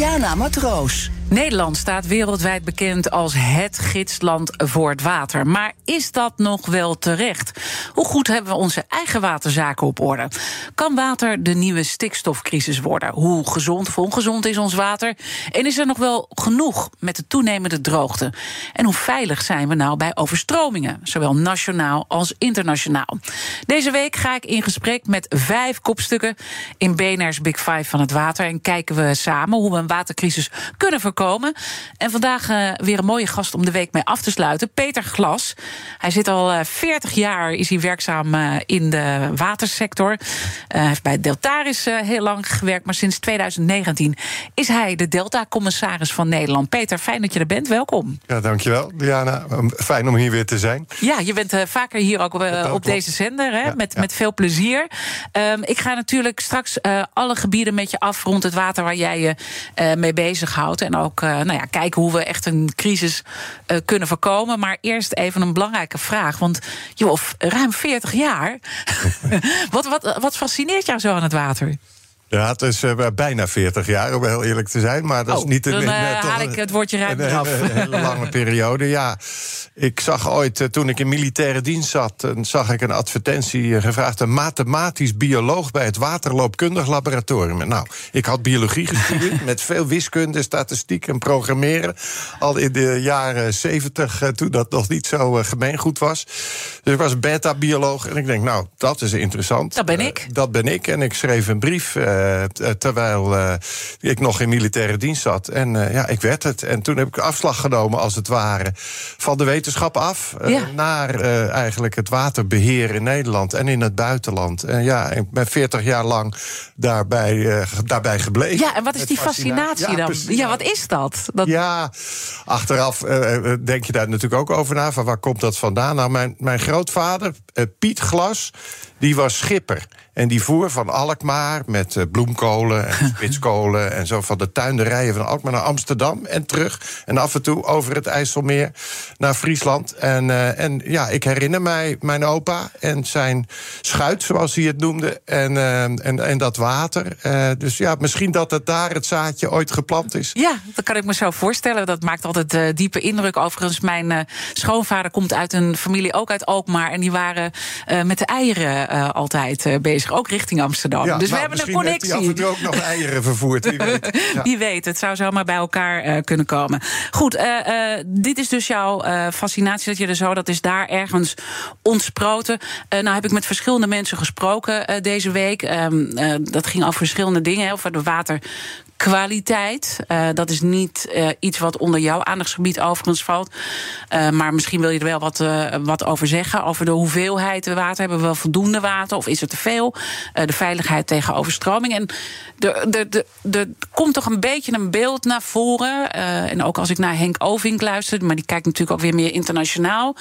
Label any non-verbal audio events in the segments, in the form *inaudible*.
Diana Matroos. Nederland staat wereldwijd bekend als het gidsland voor het water. Maar is dat nog wel terecht? Hoe goed hebben we onze eigen waterzaken op orde? Kan water de nieuwe stikstofcrisis worden? Hoe gezond of ongezond is ons water? En is er nog wel genoeg met de toenemende droogte? En hoe veilig zijn we nou bij overstromingen, zowel nationaal als internationaal? Deze week ga ik in gesprek met vijf kopstukken in BNR's Big Five van het water. En kijken we samen hoe we een watercrisis kunnen voorkomen en vandaag uh, weer een mooie gast om de week mee af te sluiten. Peter Glas. Hij zit al uh, 40 jaar is hij werkzaam uh, in de watersector. Hij heeft bij Deltaris heel lang gewerkt. Maar sinds 2019 is hij de Delta-commissaris van Nederland. Peter, fijn dat je er bent. Welkom. Ja, dankjewel, Diana. Fijn om hier weer te zijn. Ja, je bent vaker hier ook op deze zender. Hè? Ja, met, ja. met veel plezier. Um, ik ga natuurlijk straks alle gebieden met je af rond het water waar jij je mee bezighoudt. En ook uh, nou ja, kijken hoe we echt een crisis uh, kunnen voorkomen. Maar eerst even een belangrijke vraag. Want joh, ruim 40 jaar. *laughs* wat, wat, wat fascineert jou zo aan het water? Ja, het is uh, bijna 40 jaar, om heel eerlijk te zijn. Maar dat oh, is niet dan, *laughs* een, uh, haal ik het woordje ruim eraf. Een, een, hele lange periode, ja. Ik zag ooit, uh, toen ik in militaire dienst zat... zag ik een advertentie gevraagd... een mathematisch bioloog bij het Waterloopkundig Laboratorium. Nou, ik had biologie gestudeerd... *laughs* met veel wiskunde, statistiek en programmeren... al in de jaren 70, toen dat nog niet zo gemeengoed was. Dus ik was beta-bioloog en ik denk, nou, dat is interessant. Dat ben ik. dat ben ik en ik schreef een brief... Uh, terwijl uh, ik nog in militaire dienst zat. En uh, ja, ik werd het. En toen heb ik afslag genomen, als het ware, van de wetenschap af ja. naar eigenlijk het waterbeheer in Nederland en in het buitenland. En ja, ik ben 40 jaar lang daarbij, daarbij gebleven. Ja, en wat is die fascinatie, fascinatie dan? Ja, wat is dat? dat... Ja, achteraf denk je daar natuurlijk ook over na. Van waar komt dat vandaan? Nou, mijn, mijn grootvader, Piet Glas, die was schipper. En die voer van Alkmaar met uh, bloemkolen en *laughs* spitskolen en zo van de tuinderijen van Alkmaar naar Amsterdam en terug. En af en toe over het IJsselmeer naar Friesland. En, uh, en ja, ik herinner mij mijn opa en zijn schuit, zoals hij het noemde, en, uh, en, en dat water. dus ja, misschien dat het daar het zaadje ooit geplant is. Ja, dat kan ik me zo voorstellen. Dat maakt altijd diepe indruk. Overigens, mijn schoonvader komt uit een familie ook uit Alkmaar. En die waren met de eieren altijd bezig ook richting Amsterdam. Ja, dus nou, we hebben een connectie. Heeft hij af en toe ook nog eieren vervoerd, wie weet. *laughs* Ja. wie weet, het zou zomaar bij elkaar uh, kunnen komen. Goed, dit is dus jouw fascinatie dat je er zo, dat is daar ergens ontsproten. nou heb ik met verschillende mensen gesproken deze week. Um, dat ging over verschillende dingen, over de water kwaliteit. Uh, dat is niet uh, iets wat onder jouw aandachtsgebied overigens valt. Uh, maar misschien wil je er wel wat, wat over zeggen. Over de hoeveelheid water. Hebben we wel voldoende water of is er te veel? de veiligheid tegen overstroming. En er komt toch een beetje een beeld naar voren. en ook als ik naar Henk Ovink luister, maar die kijkt natuurlijk ook weer meer internationaal.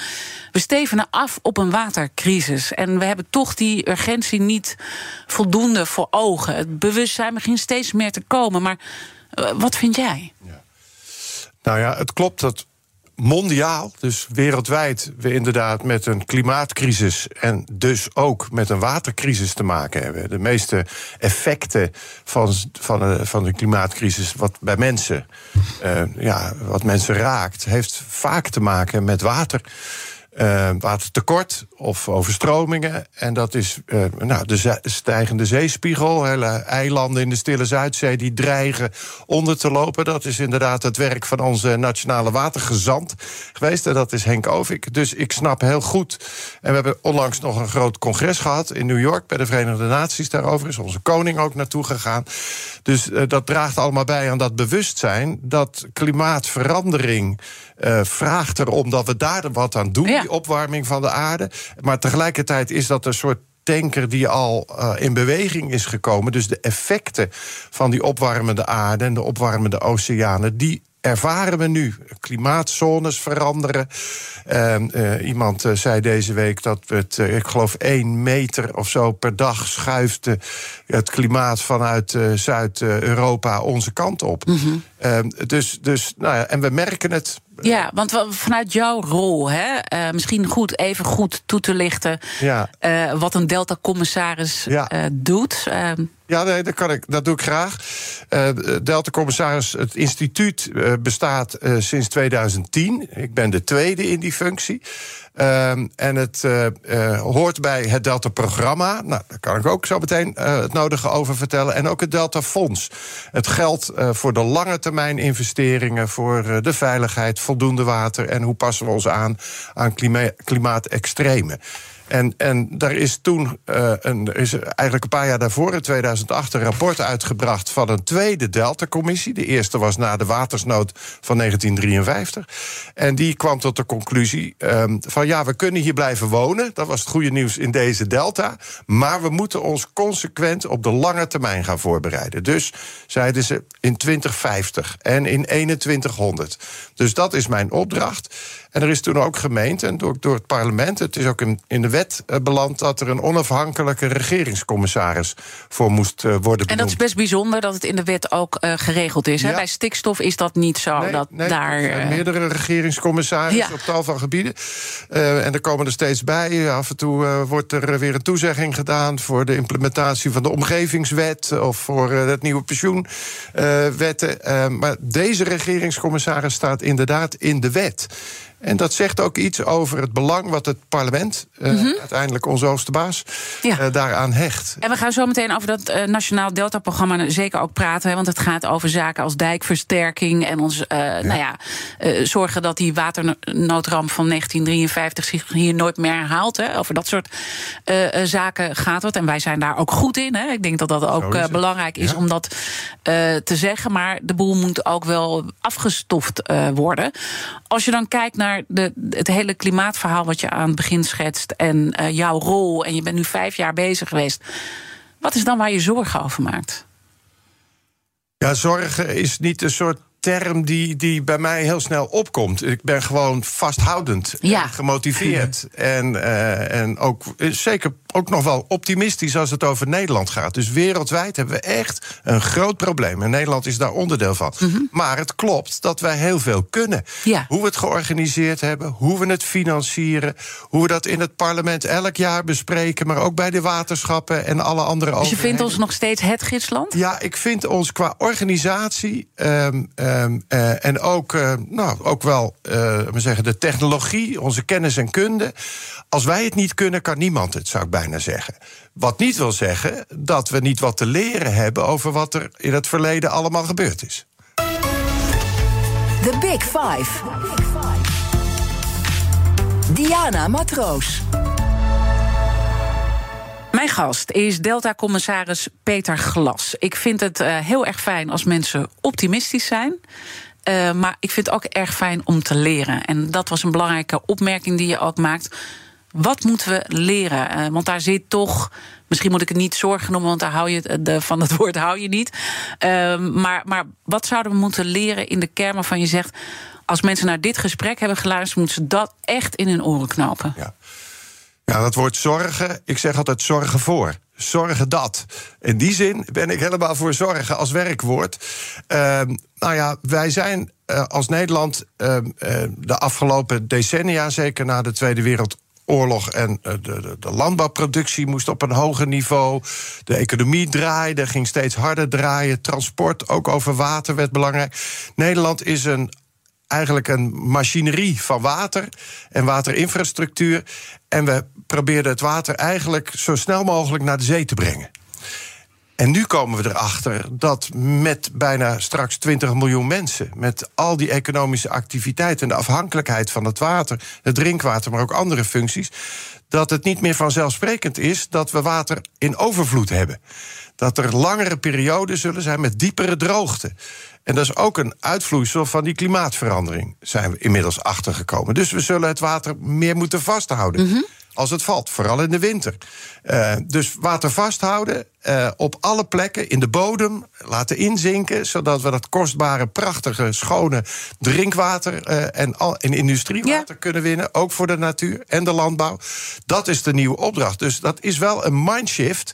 We stevenen af op een watercrisis. En we hebben toch die urgentie niet voldoende voor ogen. Het bewustzijn begint steeds meer te komen. Maar wat vind jij? Ja. Nou ja, het klopt dat mondiaal, dus wereldwijd, we inderdaad met een klimaatcrisis en dus ook met een watercrisis te maken hebben. De meeste effecten van, van, de, van de klimaatcrisis, wat bij mensen, uh, ja, wat mensen raakt, heeft vaak te maken met water. Uh, watertekort of overstromingen. En dat is uh, nou, de stijgende zeespiegel. Hele eilanden in de Stille Zuidzee die dreigen onder te lopen. Dat is inderdaad het werk van onze nationale watergezant geweest. En dat is Henk Ovik. Dus ik snap heel goed. En we hebben onlangs nog een groot congres gehad in New York bij de Verenigde Naties. Daarover is onze koning ook naartoe gegaan. Dus uh, dat draagt allemaal bij aan dat bewustzijn dat klimaatverandering vraagt erom dat we daar wat aan doen. Ja. Die opwarming van de aarde. Maar tegelijkertijd is dat een soort tanker die al uh, in beweging is gekomen. Dus de effecten van die opwarmende aarde en de opwarmende oceanen, die ervaren we nu. Klimaatzones veranderen. Uh, iemand uh, zei deze week dat het, ik geloof, één meter of zo per dag schuift het klimaat vanuit Zuid-Europa onze kant op. Mm -hmm. dus, dus, nou ja, en we merken het. Ja, want vanuit jouw rol, hè, misschien goed even goed toe te lichten ja. wat een Delta-commissaris ja. doet. Ehm, ja, nee, dat, kan ik, dat doe ik graag. Uh, Delta-commissaris, het instituut uh, bestaat uh, sinds 2010. Ik ben de tweede in die functie. en het hoort bij het Delta-programma. Nou, daar kan ik ook zo meteen het nodige over vertellen. En ook het Delta-fonds. Het geldt voor de lange termijn investeringen... voor de veiligheid, voldoende water... en hoe passen we ons aan aan klima klimaatextremen. En, en daar is toen, uh, een, is eigenlijk een paar jaar daarvoor, in 2008, een rapport uitgebracht van een tweede Delta-commissie. De eerste was na de watersnood van 1953. En die kwam tot de conclusie um, van ja, we kunnen hier blijven wonen. Dat was het goede nieuws in deze Delta. Maar we moeten ons consequent op de lange termijn gaan voorbereiden. Dus zeiden ze in 2050 en in 2100. Dus dat is mijn opdracht. En er is toen ook gemeend, en door, door het parlement, het is ook in, in de wet uh, beland dat er een onafhankelijke regeringscommissaris voor moest uh, worden benoemd. En dat is best bijzonder dat het in de wet ook uh, geregeld is. Ja. Bij stikstof is dat niet zo. Nee, dat nee, daar, er zijn meerdere regeringscommissarissen ja. op tal van gebieden. en er komen er steeds bij. Af en toe wordt er weer een toezegging gedaan voor de implementatie van de omgevingswet of voor het nieuwe pensioenwetten. maar deze regeringscommissaris staat inderdaad in de wet. En dat zegt ook iets over het belang wat het parlement, uh, mm -hmm. uiteindelijk onze hoogste baas, ja. uh, daaraan hecht. En we gaan zo meteen over dat uh, Nationaal Delta-programma zeker ook praten. Hè, want het gaat over zaken als dijkversterking en ons ja. nou ja, zorgen dat die waternoodramp van 1953 zich hier nooit meer herhaalt. Hè. Over dat soort zaken gaat het. En wij zijn daar ook goed in. Hè. Ik denk dat dat ook is belangrijk is ja. om dat te zeggen. Maar de boel moet ook wel afgestoft worden. Als je dan kijkt naar naar de, het hele klimaatverhaal wat je aan het begin schetst en uh, jouw rol, en je bent nu vijf jaar bezig geweest, wat is dan waar je zorgen over maakt? Ja, zorgen is niet een soort term die, die bij mij heel snel opkomt. Ik ben gewoon vasthoudend ja. en gemotiveerd. En, uh, en ook zeker ook nog wel optimistisch als het over Nederland gaat. Dus wereldwijd hebben we echt een groot probleem. En Nederland is daar onderdeel van. Mm -hmm. Maar het klopt dat wij heel veel kunnen. Ja. Hoe we het georganiseerd hebben, hoe we het financieren... hoe we dat in het parlement elk jaar bespreken... maar ook bij de waterschappen en alle andere Dus je vindt ons nog steeds het gidsland? Ja, ik vind ons qua organisatie... Um, um, uh, en ook, uh, nou, ook wel uh, we zeggen, de technologie, onze kennis en kunde... als wij het niet kunnen, kan niemand het, zou ik bijna zeggen. Wat niet wil zeggen dat we niet wat te leren hebben over wat er in het verleden allemaal gebeurd is. The Big Five. Diana Matroos. Mijn gast is Delta-commissaris Peter Glas. Ik vind het uh, heel erg fijn als mensen optimistisch zijn. Uh, maar ik vind het ook erg fijn om te leren. En dat was een belangrijke opmerking die je ook maakt. Wat moeten we leren? Uh, want daar zit toch. Misschien moet ik het niet zorgen noemen, want daar hou je de, van het *laughs* woord hou je niet. Uh, maar, maar wat zouden we moeten leren in de kern waarvan je zegt. Als mensen naar dit gesprek hebben geluisterd, moeten ze dat echt in hun oren knopen. Ja. Ja, dat woord zorgen, ik zeg altijd zorgen voor. Zorgen dat. In die zin ben ik helemaal voor zorgen als werkwoord. Uh, nou ja, wij zijn uh, als Nederland uh, de afgelopen decennia, zeker na de Tweede Wereldoorlog en de, de, de, landbouwproductie moest op een hoger niveau. De economie draaide, ging steeds harder draaien. Transport, ook over water, werd belangrijk. Nederland is een eigenlijk een machinerie van water en waterinfrastructuur. En we probeerden het water eigenlijk zo snel mogelijk naar de zee te brengen. En nu komen we erachter dat met bijna straks 20 miljoen mensen, met al die economische activiteiten en de afhankelijkheid van het water, het drinkwater, maar ook andere functies, dat het niet meer vanzelfsprekend is dat we water in overvloed hebben. Dat er langere perioden zullen zijn met diepere droogte. En dat is ook een uitvloeisel van die klimaatverandering, zijn we inmiddels achtergekomen. Dus we zullen het water meer moeten vasthouden. -hmm. Als het valt, vooral in de winter. Uh, dus water vasthouden uh, op alle plekken in de bodem, laten inzinken, zodat we dat kostbare, prachtige, schone drinkwater uh, en, al, en industriewater ja. kunnen winnen, ook voor de natuur en de landbouw. Dat is de nieuwe opdracht. Dus dat is wel een mindshift.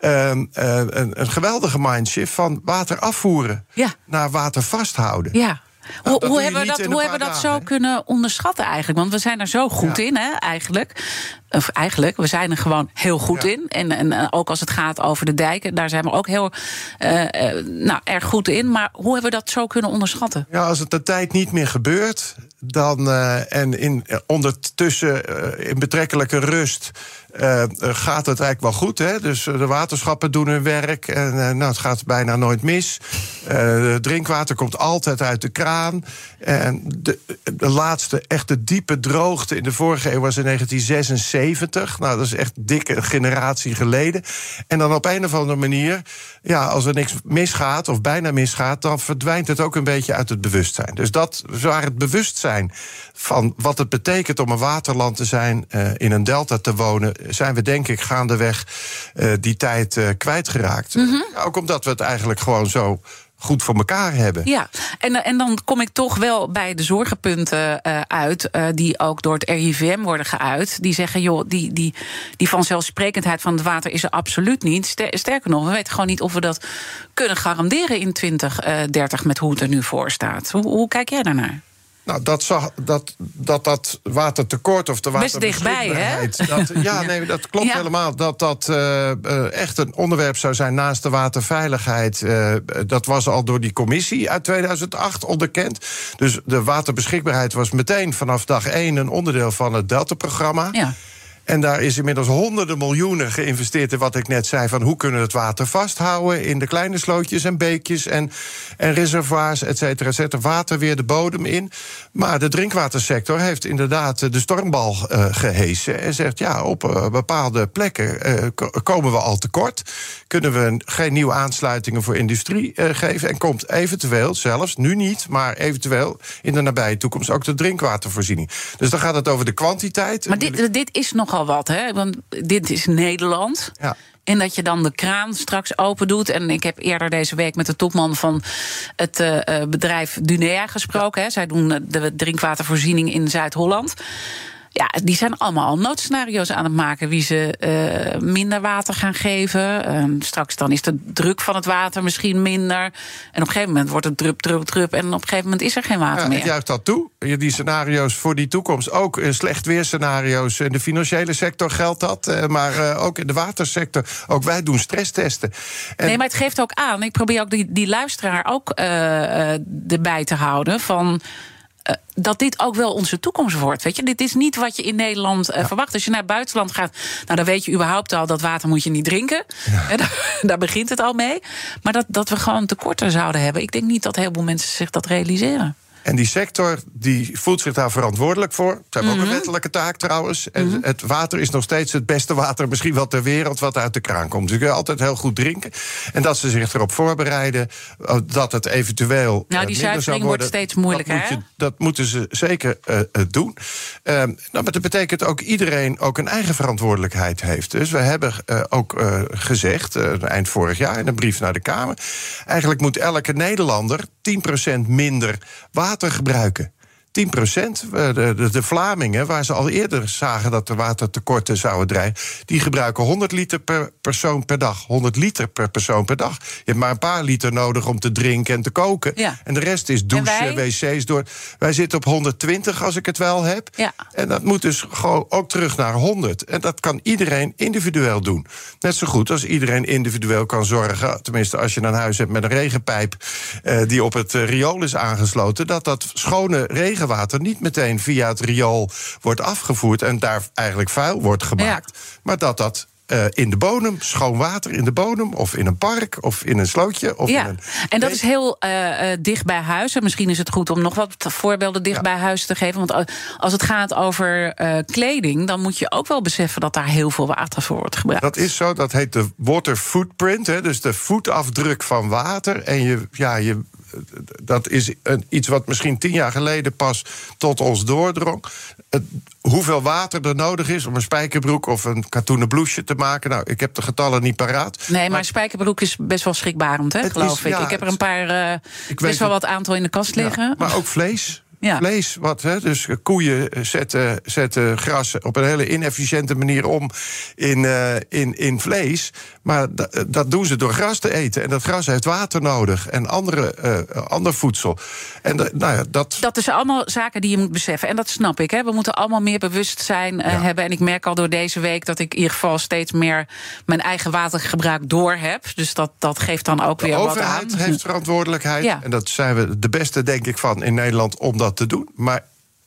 Uh, uh, een, een, geweldige mindshift van water afvoeren ja. naar water vasthouden. Ja. Nou, hoe, hoe hebben we dat, hoe hebben dat zo kunnen onderschatten eigenlijk? Want we zijn er zo goed ja. in, hè, eigenlijk. Of eigenlijk, we zijn er gewoon heel goed ja. in. En, en ook als het gaat over de dijken, daar zijn we ook heel uh, nou, erg goed in. Maar hoe hebben we dat zo kunnen onderschatten? Ja, als het de tijd niet meer gebeurt, dan uh, en in, ondertussen in betrekkelijke rust. Uh, gaat het eigenlijk wel goed. Hè? Dus de waterschappen doen hun werk. En nou, het gaat bijna nooit mis. drinkwater komt altijd uit de kraan. En de, de laatste echte diepe droogte in de vorige eeuw was in 1976. Nou, dat is echt dikke generatie geleden. En dan op een of andere manier, ja, als er niks misgaat of bijna misgaat, dan verdwijnt het ook een beetje uit het bewustzijn. Dus dat waar het bewustzijn van wat het betekent om een waterland te zijn, uh, in een delta te wonen, zijn we denk ik gaandeweg uh, die tijd uh, kwijtgeraakt. Mm -hmm. ja, ook omdat we het eigenlijk gewoon zo goed voor elkaar hebben. Ja, en, en dan kom ik toch wel bij de zorgenpunten uh, uit, uh, die ook door het RIVM worden geuit. Die zeggen, joh, die, die, die vanzelfsprekendheid van het water is er absoluut niet. Sterker nog, we weten gewoon niet of we dat kunnen garanderen in 2030 met hoe het er nu voor staat. Hoe, hoe kijk jij daarnaar? Nou, dat, zag, dat, dat dat watertekort of de waterbeschikbaarheid... Best dichtbij, hè? Dat, *laughs* ja, nee, dat klopt ja. helemaal. Dat dat uh, uh, echt een onderwerp zou zijn naast de waterveiligheid. Uh, dat was al door die commissie uit 2008 onderkend. Dus de waterbeschikbaarheid was meteen vanaf dag één... een onderdeel van het Delta-programma. Ja. En daar is inmiddels honderden miljoenen geïnvesteerd in wat ik net zei: van hoe kunnen we het water vasthouden in de kleine slootjes en beekjes en, en reservoirs, et cetera, et cetera. Water weer de bodem in. Maar de drinkwatersector heeft inderdaad de stormbal uh, gehesen en zegt: ja, op uh, bepaalde plekken uh, komen we al tekort. Kunnen we geen nieuwe aansluitingen voor industrie geven? En komt eventueel, zelfs nu niet, maar eventueel in de nabije toekomst ook de drinkwatervoorziening. Dus dan gaat het over de kwantiteit. Maar dit, dit is nogal wat, hè? Want dit is Nederland. Ja. En dat je dan de kraan straks open doet. En ik heb eerder deze week met de topman van het uh, bedrijf Dunea gesproken. Ja. Hè. Zij doen de drinkwatervoorziening in Zuid-Holland. Ja, die zijn allemaal al noodscenario's aan het maken. Wie ze uh, minder water gaan geven. Uh, straks dan is de druk van het water misschien minder. En op een gegeven moment wordt het drup, drup, drup. En op een gegeven moment is er geen water ja, meer. Ik juich dat toe. Die scenario's voor die toekomst. Ook slecht weerscenario's. In de financiële sector geldt dat. Uh, maar ook in de watersector. Ook wij doen stresstesten. En nee, maar het geeft ook aan. Ik probeer ook die, die luisteraar ook erbij te houden. Van dat dit ook wel onze toekomst wordt. Weet je, dit is niet wat je in Nederland ja. verwacht. Als je naar het buitenland gaat, nou, dan weet je überhaupt al dat water moet je niet drinken. Ja. *laughs* Daar, daar, begint het al mee. Maar dat, dat we gewoon tekorten zouden hebben, ik denk niet dat heel veel mensen zich dat realiseren. En die sector die voelt zich daar verantwoordelijk voor. Ze hebben mm -hmm. ook een wettelijke taak trouwens. En mm -hmm. het water is nog steeds het beste water, misschien wel ter wereld, wat uit de kraan komt. Dus je kunt altijd heel goed drinken. En dat ze zich erop voorbereiden dat het eventueel. Nou, die zuivering wordt steeds moeilijker. Dat, moet je, dat moeten ze zeker uh, doen. Uh, nou, maar dat betekent ook iedereen ook een eigen verantwoordelijkheid heeft. Dus we hebben uh, ook gezegd, eind vorig jaar in een brief naar de Kamer. Eigenlijk moet elke Nederlander 10% minder water gebruiken. 10 procent. De, de, de, Vlamingen, waar ze al eerder zagen dat er watertekorten zouden dreigen, die gebruiken 100 liter per persoon per dag. 100 liter per persoon per dag. Je hebt maar een paar liter nodig om te drinken en te koken. Ja. En de rest is douchen, wc's door. Wij zitten op 120 als ik het wel heb. Ja. En dat moet dus gewoon ook terug naar 100. En dat kan iedereen individueel doen. Net zo goed als iedereen individueel kan zorgen, tenminste als je een huis hebt met een regenpijp uh, die op het uh, riool is aangesloten, dat dat schone regen water niet meteen via het riool wordt afgevoerd en daar eigenlijk vuil wordt gemaakt. Ja. Maar dat dat uh, in de bodem, schoon water in de bodem, of in een park, of in een slootje. Of ja, in een... en dat is heel uh, uh, dicht bij huis. En misschien is het goed om nog wat voorbeelden dicht ja. bij huis te geven. Want als het gaat over kleding, dan moet je ook wel beseffen dat daar heel veel water voor wordt gebruikt. Dat is zo, dat heet de water footprint, hè, dus de voetafdruk van water. En je, ja, je dat is een, iets wat misschien tien jaar geleden pas tot ons doordrong. Het, hoeveel water er nodig is om een spijkerbroek of een katoenen blouseje te maken. Nou, ik heb de getallen niet paraat. Nee, maar, maar spijkerbroek is best wel schrikbarend, hè, geloof ik. ik heb er een paar, uh, best wel wat aantal in de kast liggen. maar ook vlees. Ja. Vlees, wat, hè, dus koeien zetten, zetten gras op een hele inefficiënte manier om in, uh, in, in vlees. Maar dat doen ze door gras te eten. En dat gras heeft water nodig en andere, uh, ander voedsel. En nou ja, dat... dat is allemaal zaken die je moet beseffen. En dat snap ik. Hè. We moeten allemaal meer bewustzijn uh, hebben. En ik merk al door deze week dat ik in ieder geval steeds meer mijn eigen watergebruik door heb. Dus dat, dat geeft dan ook weer wat aan. De overheid heeft verantwoordelijkheid. Ja. En dat zijn we de beste, denk ik, van in Nederland om dat te doen. Maar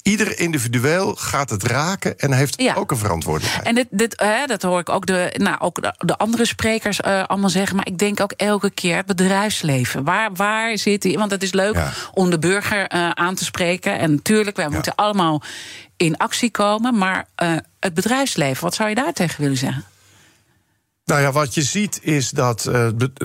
ieder individueel gaat het raken en heeft ook een verantwoordelijkheid. En dit, dit, hè, dat hoor ik ook de, nou, ook de, andere sprekers uh, allemaal zeggen. Maar ik denk ook elke keer het bedrijfsleven. Waar, waar zit die? Want het is leuk om de burger uh, aan te spreken. En natuurlijk, wij moeten allemaal in actie komen. Maar uh, het bedrijfsleven, wat zou je daar tegen willen zeggen? Nou ja, wat je ziet is dat. Uh,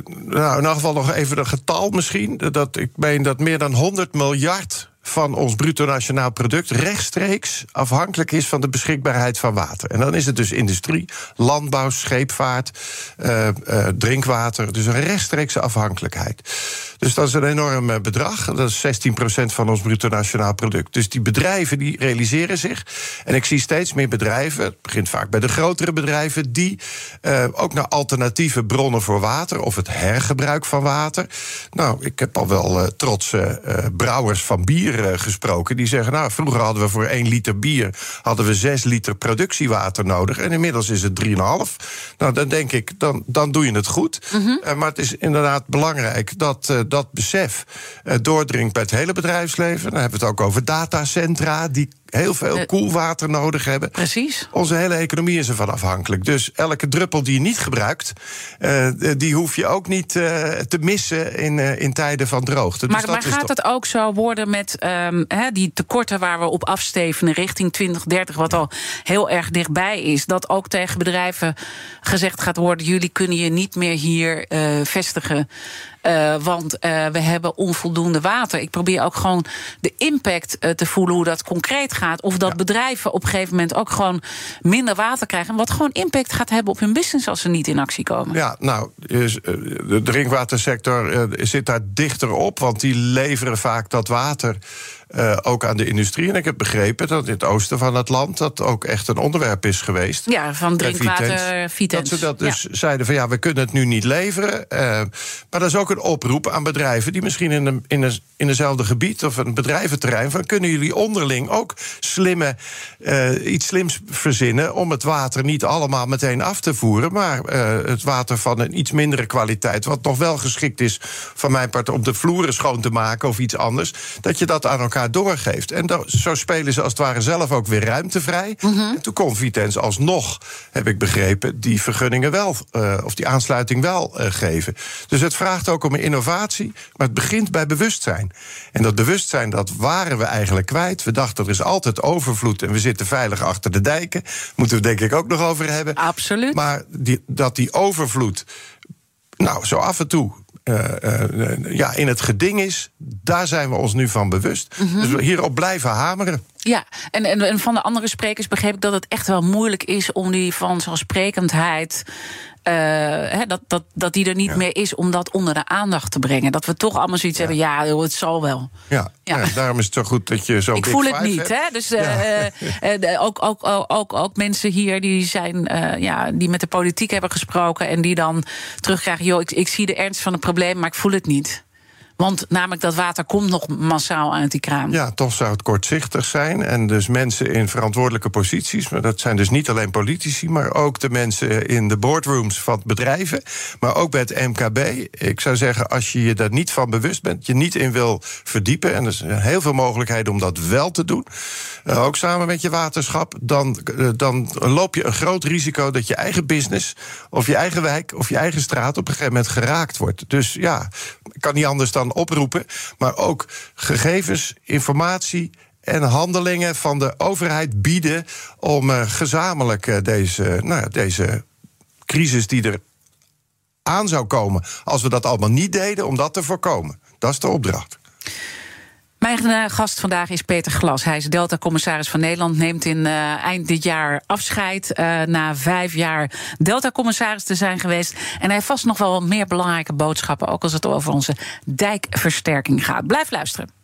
nou, in elk geval nog even een getal misschien. Dat ik meen dat meer dan 100 miljard van ons bruto nationaal product rechtstreeks afhankelijk is van de beschikbaarheid van water. En dan is het dus industrie, landbouw, scheepvaart, uh, uh, drinkwater. Dus een rechtstreekse afhankelijkheid. Dus dat is een enorm eh, bedrag. Dat is 16% van ons bruto nationaal product. Dus die bedrijven die realiseren zich. En ik zie steeds meer bedrijven, het begint vaak bij de grotere bedrijven, die ook naar alternatieve bronnen voor water of het hergebruik van water. Nou, ik heb al wel trotse brouwers van bier bier gesproken. Die zeggen, nou, vroeger hadden we voor één liter bier... hadden we zes liter productiewater nodig. En inmiddels is het 3,5. Nou, dan denk ik, dan, dan doe je het goed. Mm -hmm. maar het is inderdaad belangrijk dat uh, dat besef doordringt bij het hele bedrijfsleven. Dan hebben we het ook over datacentra... die heel veel uh, koelwater nodig hebben. Precies. Onze hele economie is ervan afhankelijk. Dus elke druppel die je niet gebruikt, uh, die hoef je ook niet uh, te missen in, in tijden van droogte. Maar, dus maar gaat het ook zo worden met um, he, die tekorten waar we op afstevenen richting 2030, wat al heel erg dichtbij is, dat ook tegen bedrijven gezegd gaat worden: jullie kunnen je niet meer hier vestigen. Uh, want uh, we hebben onvoldoende water. Ik probeer ook gewoon de impact uh, te voelen hoe dat concreet gaat. Of dat ja. bedrijven op een gegeven moment ook gewoon minder water krijgen. Wat gewoon impact gaat hebben op hun business als ze niet in actie komen. Ja, nou, de drinkwatersector zit daar dichter op. Want die leveren vaak dat water uh, ook aan de industrie. En ik heb begrepen dat in het oosten van het land dat ook echt een onderwerp is geweest. Ja, van drinkwater, Dat ze dat dus ja. zeiden van ja, we kunnen het nu niet leveren. Uh, maar dat is ook een oproep aan bedrijven die misschien in, een, in, een, in dezelfde gebied of een bedrijventerrein van kunnen jullie onderling ook slimme, uh, iets slims verzinnen om het water niet allemaal meteen af te voeren, maar het water van een iets mindere kwaliteit, wat nog wel geschikt is van mijn part om de vloeren schoon te maken of iets anders, dat je dat aan elkaar doorgeeft. En zo spelen ze als het ware zelf ook weer ruimtevrij. Mm -hmm. En toen kon Vitens alsnog, heb ik begrepen, die vergunningen wel, uh, of die aansluiting wel uh, geven. Dus het vraagt ook om een innovatie, maar het begint bij bewustzijn. En dat bewustzijn, dat waren we eigenlijk kwijt. We dachten er is altijd overvloed en we zitten veilig achter de dijken. Moeten we denk ik ook nog over hebben. Absoluut. Maar die, dat die overvloed, nou, zo af en toe uh, uh, ja, in het geding is, daar zijn we ons nu van bewust. Mm -hmm. Dus we hierop blijven hameren. Ja, en, en, en, van de andere sprekers begreep ik dat het echt wel moeilijk is om die vanzelfsprekendheid. Uh, dat, dat, dat die er niet ja. meer is om dat onder de aandacht te brengen. Dat we toch allemaal zoiets ja. hebben, ja, joh, het zal wel. Ja, ja. ja, daarom is het zo goed dat je zo. Ik voel het niet, hè? Dus uh, uh, *laughs* ook, ook, ook, ook, ook mensen hier die zijn, ja, die met de politiek hebben gesproken en die dan terugkrijgen, joh, ik, ik zie de ernst van het probleem, maar ik voel het niet. Want namelijk dat water komt nog massaal uit die kraan. Ja, toch zou het kortzichtig zijn. En dus mensen in verantwoordelijke posities. Maar dat zijn dus niet alleen politici, maar ook de mensen in de boardrooms van bedrijven. Maar ook bij het MKB. Ik zou zeggen, als je je daar niet van bewust bent, je niet in wil verdiepen. En er zijn heel veel mogelijkheden om dat wel te doen. Uh, ook samen met je waterschap. Dan, uh, dan loop je een groot risico dat je eigen business. of je eigen wijk of je eigen straat op een gegeven moment geraakt wordt. Dus ja, kan niet anders dan oproepen, maar ook gegevens, informatie en handelingen van de overheid bieden om uh, gezamenlijk uh, deze, nou, deze crisis die er aan zou komen, als we dat allemaal niet deden, om dat te voorkomen. Dat is de opdracht. Mijn eh, gast vandaag is Peter Glas. Hij is Delta-commissaris van Nederland. Neemt in uh, eind dit jaar afscheid. Uh, na vijf jaar Delta-commissaris te zijn geweest. En hij heeft vast nog wel meer belangrijke boodschappen. Ook als het over onze dijkversterking gaat. Blijf luisteren.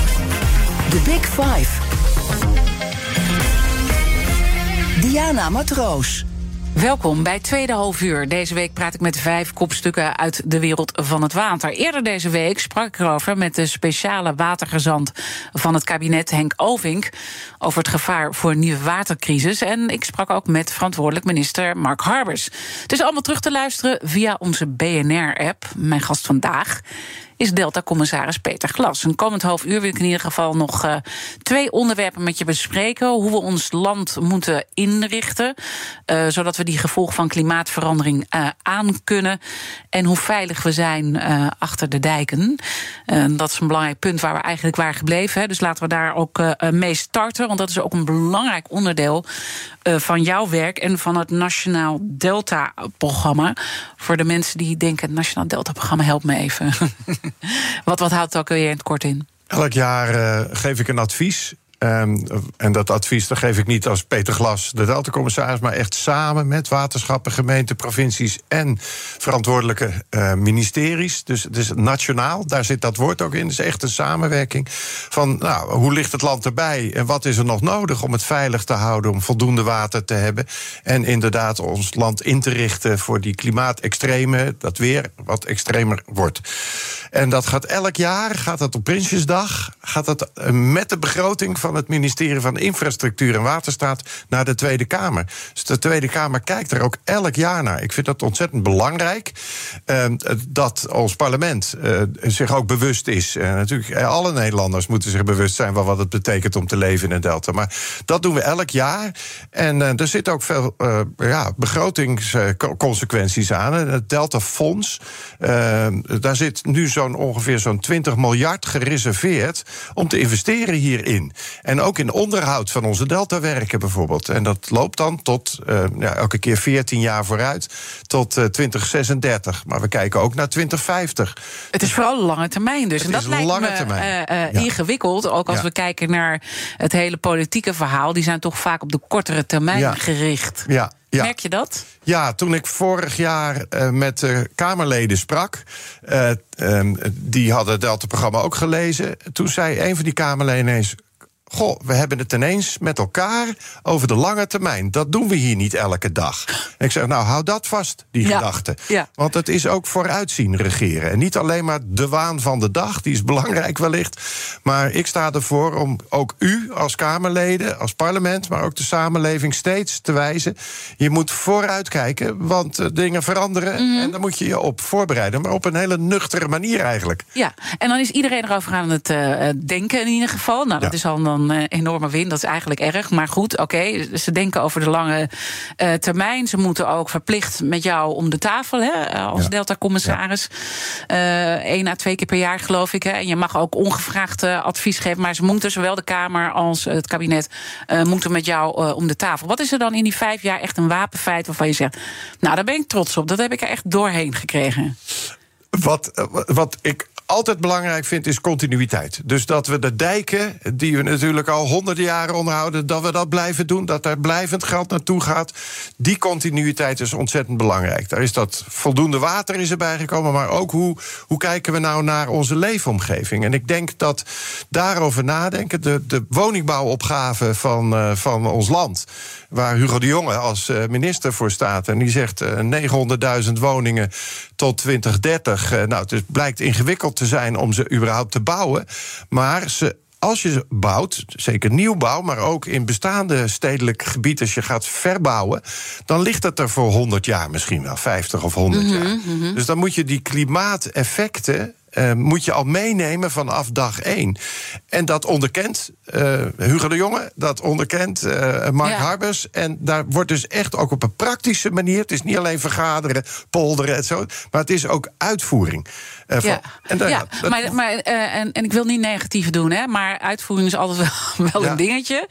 The Big Five. Diana Matroos. Welkom bij Tweede Half Uur. Deze week praat ik met vijf kopstukken uit de wereld van het water. Eerder deze week sprak ik erover met de speciale watergezant van het kabinet, Henk Ovink, over het gevaar voor een nieuwe watercrisis. En ik sprak ook met verantwoordelijk minister Mark Harbers. Het is allemaal terug te luisteren via onze BNR-app. Mijn gast vandaag is Delta-commissaris Peter Glas. Een komend half uur wil ik in ieder geval nog uh, twee onderwerpen met je bespreken. Hoe we ons land moeten inrichten, uh, zodat we die gevolgen van klimaatverandering uh, aan kunnen. En hoe veilig we zijn achter de dijken. dat is een belangrijk punt waar we eigenlijk waren gebleven. Hè. Dus laten we daar ook mee starten, want dat is ook een belangrijk onderdeel van jouw werk en van het Nationaal Delta-programma. Voor de mensen die denken: Nationaal Delta-programma, help me even. *laughs* wat, wat houdt het ook weer in het kort in? Elk jaar uh, geef ik een advies. Um, en dat advies geef ik niet als Peter Glas, de Delta-commissaris, maar echt samen met waterschappen, gemeenten, provincies en verantwoordelijke uh, ministeries. Dus is nationaal, daar zit dat woord ook in. Is echt een samenwerking van nou, hoe ligt het land erbij en wat is er nog nodig om het veilig te houden, om voldoende water te hebben. En inderdaad ons land in te richten voor die klimaatextreme, dat weer wat extremer wordt. En dat gaat elk jaar, gaat dat op Prinsjesdag, gaat dat met de begroting van het ministerie van Infrastructuur en Waterstaat naar de Tweede Kamer. Dus de Tweede Kamer kijkt er ook elk jaar naar. Ik vind dat ontzettend belangrijk uh, dat ons parlement uh, zich ook bewust is. Uh, natuurlijk, alle Nederlanders moeten zich bewust zijn van wat het betekent om te leven in een delta. Maar dat doen we elk jaar. En er zitten ook veel ja, begrotingsconsequenties aan. Het Delta Fonds, daar zit nu zo'n ongeveer zo'n 20 miljard gereserveerd om te investeren hierin. En ook in onderhoud van onze deltawerken bijvoorbeeld. En dat loopt dan tot uh, ja, elke keer 14 jaar vooruit, tot uh, 2036. Maar we kijken ook naar 2050. Het is vooral lange termijn dus. Het en dat is lijkt lange me termijn. Uh, Ja. ingewikkeld. Ook als Ja. we kijken naar het hele politieke verhaal. Die zijn toch vaak op de kortere termijn gericht. Ja, ja. Merk je dat? Ja, toen ik vorig jaar eh, met de Kamerleden sprak, eh, ehm, die hadden het Delta-programma ook gelezen. Toen zei een van die Kamerleden ineens. Goh, we hebben het ineens met elkaar over de lange termijn. Dat doen we hier niet elke dag. En ik zeg, nou, hou dat vast, die Ja, gedachte. ja. Want het is ook vooruitzien regeren. En niet alleen maar de waan van de dag, die is belangrijk wellicht. Maar ik sta ervoor om ook u als Kamerleden, als parlement, maar ook de samenleving steeds te wijzen. Je moet vooruitkijken, want eh, dingen veranderen. Mhm. En daar moet je je op voorbereiden. Maar op een hele nuchtere manier eigenlijk. Ja, en dan is iedereen erover aan het eh, denken in ieder geval. Nou, dat Ja. is al eh, enorme win, dat is eigenlijk erg. Maar goed, oké, ze denken over de lange eh, termijn. Ze moeten ook verplicht met jou om de tafel, hè, eh, als Ja. Delta-commissaris. Eén à twee keer per jaar, geloof ik. Hè. En je mag ook ongevraagd advies geven. Maar ze moeten, zowel de Kamer als het kabinet, moeten met jou om de tafel. Wat is er dan in die vijf jaar echt een wapenfeit waarvan je zegt... nou, daar ben ik trots op, dat heb ik er echt doorheen gekregen. Wat, wat ik altijd belangrijk vind, is continuïteit. Dus dat we de dijken, die we natuurlijk al honderden jaren onderhouden, dat we dat blijven doen, dat daar blijvend geld naartoe gaat. Die continuïteit is ontzettend belangrijk. Daar is dat voldoende water is erbij gekomen, maar ook hoe, hoe kijken we nou naar onze leefomgeving? En ik denk dat daarover nadenken, de, de woningbouwopgave van, eh, van ons land, waar Hugo de Jonge als eh, minister voor staat, en die zegt eh, 900.000 woningen tot 2030. Eh, nou, het blijkt ingewikkeld te zijn om ze überhaupt te bouwen. Maar ze, als je ze bouwt, zeker nieuwbouw, maar ook in bestaande stedelijk gebied, als je gaat verbouwen, dan ligt het er voor 100 jaar misschien wel, 50 of 100 jaar. Dus dan moet je die klimaateffecten eh, moet je al meenemen vanaf dag één. En dat onderkent uh, Hugo de Jonge, dat onderkent uh, Mark Harbers. En daar wordt dus echt ook op een praktische manier. Het is niet alleen vergaderen, polderen en zo. Maar het is ook uitvoering. Uh, ja, en daar, ja maar, maar en, en ik wil niet negatief doen, hè, maar uitvoering is altijd *laughs* wel, wel een dingetje.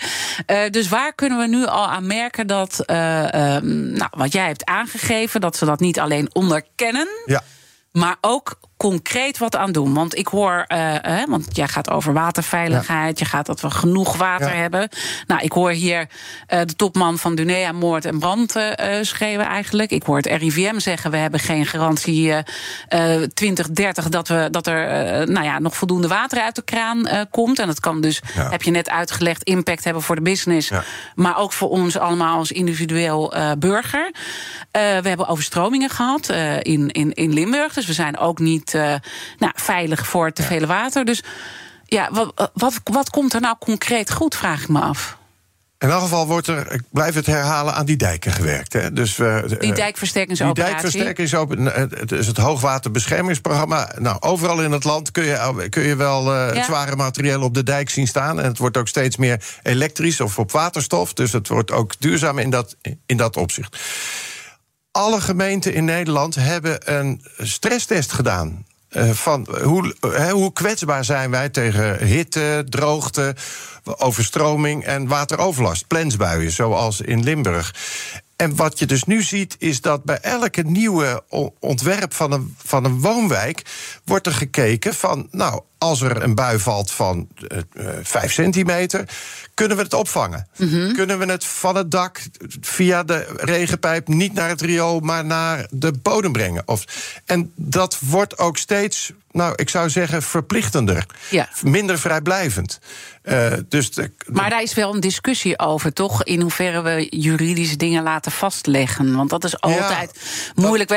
dus waar kunnen we nu al aan merken dat, ehm, nou, wat jij hebt aangegeven, dat ze dat niet alleen onderkennen. Ja maar ook concreet wat aan doen. Want ik hoor, uh, want jij gaat over waterveiligheid, je gaat dat we genoeg water hebben. Nou, ik hoor hier uh, de topman van Dunea moord en brand uh, schreeuwen eigenlijk. Ik hoor het RIVM zeggen, we hebben geen garantie 2030 dat, we, dat er nou ja, nog voldoende water uit de kraan komt. En dat kan dus, heb je net uitgelegd, impact hebben voor de business. Maar ook voor ons allemaal als individueel burger. we hebben overstromingen gehad in, in, in Limburg. Dus we zijn ook niet uh, nou, veilig voor te veel water. Dus ja, wat, wat, wat komt er nou concreet goed, vraag ik me af. In elk geval wordt er, ik blijf het herhalen, aan die dijken gewerkt. Hè. Dus, uh, die dijkversterkingsoperatie. Die dijkversterkingsoperatie, het is het hoogwaterbeschermingsprogramma. Nou, overal in het land kun je, kun je wel uh, het zware materieel op de dijk zien staan. En het wordt ook steeds meer elektrisch of op waterstof. Dus het wordt ook duurzaam in dat, in dat opzicht alle gemeenten in Nederland hebben een stresstest gedaan. Uh, van hoe, uh, hoe kwetsbaar zijn wij tegen hitte, droogte, overstroming en wateroverlast, plensbuien, zoals in Limburg. En wat je dus nu ziet, is dat bij elke nieuwe ontwerp van een, van een woonwijk wordt er gekeken van, nou, als er een bui valt van uh, eh, 5 eh, centimeter, kunnen we het opvangen? Mhm. Kunnen we het van het dak via de regenpijp niet naar het riool, maar naar de bodem brengen? Of, en dat wordt ook steeds, nou, ik zou zeggen, verplichtender. Ja. Minder vrijblijvend. Uh, dus maar daar is wel een discussie over, toch? In hoeverre we juridische dingen laten vastleggen. Want dat is altijd moeilijk.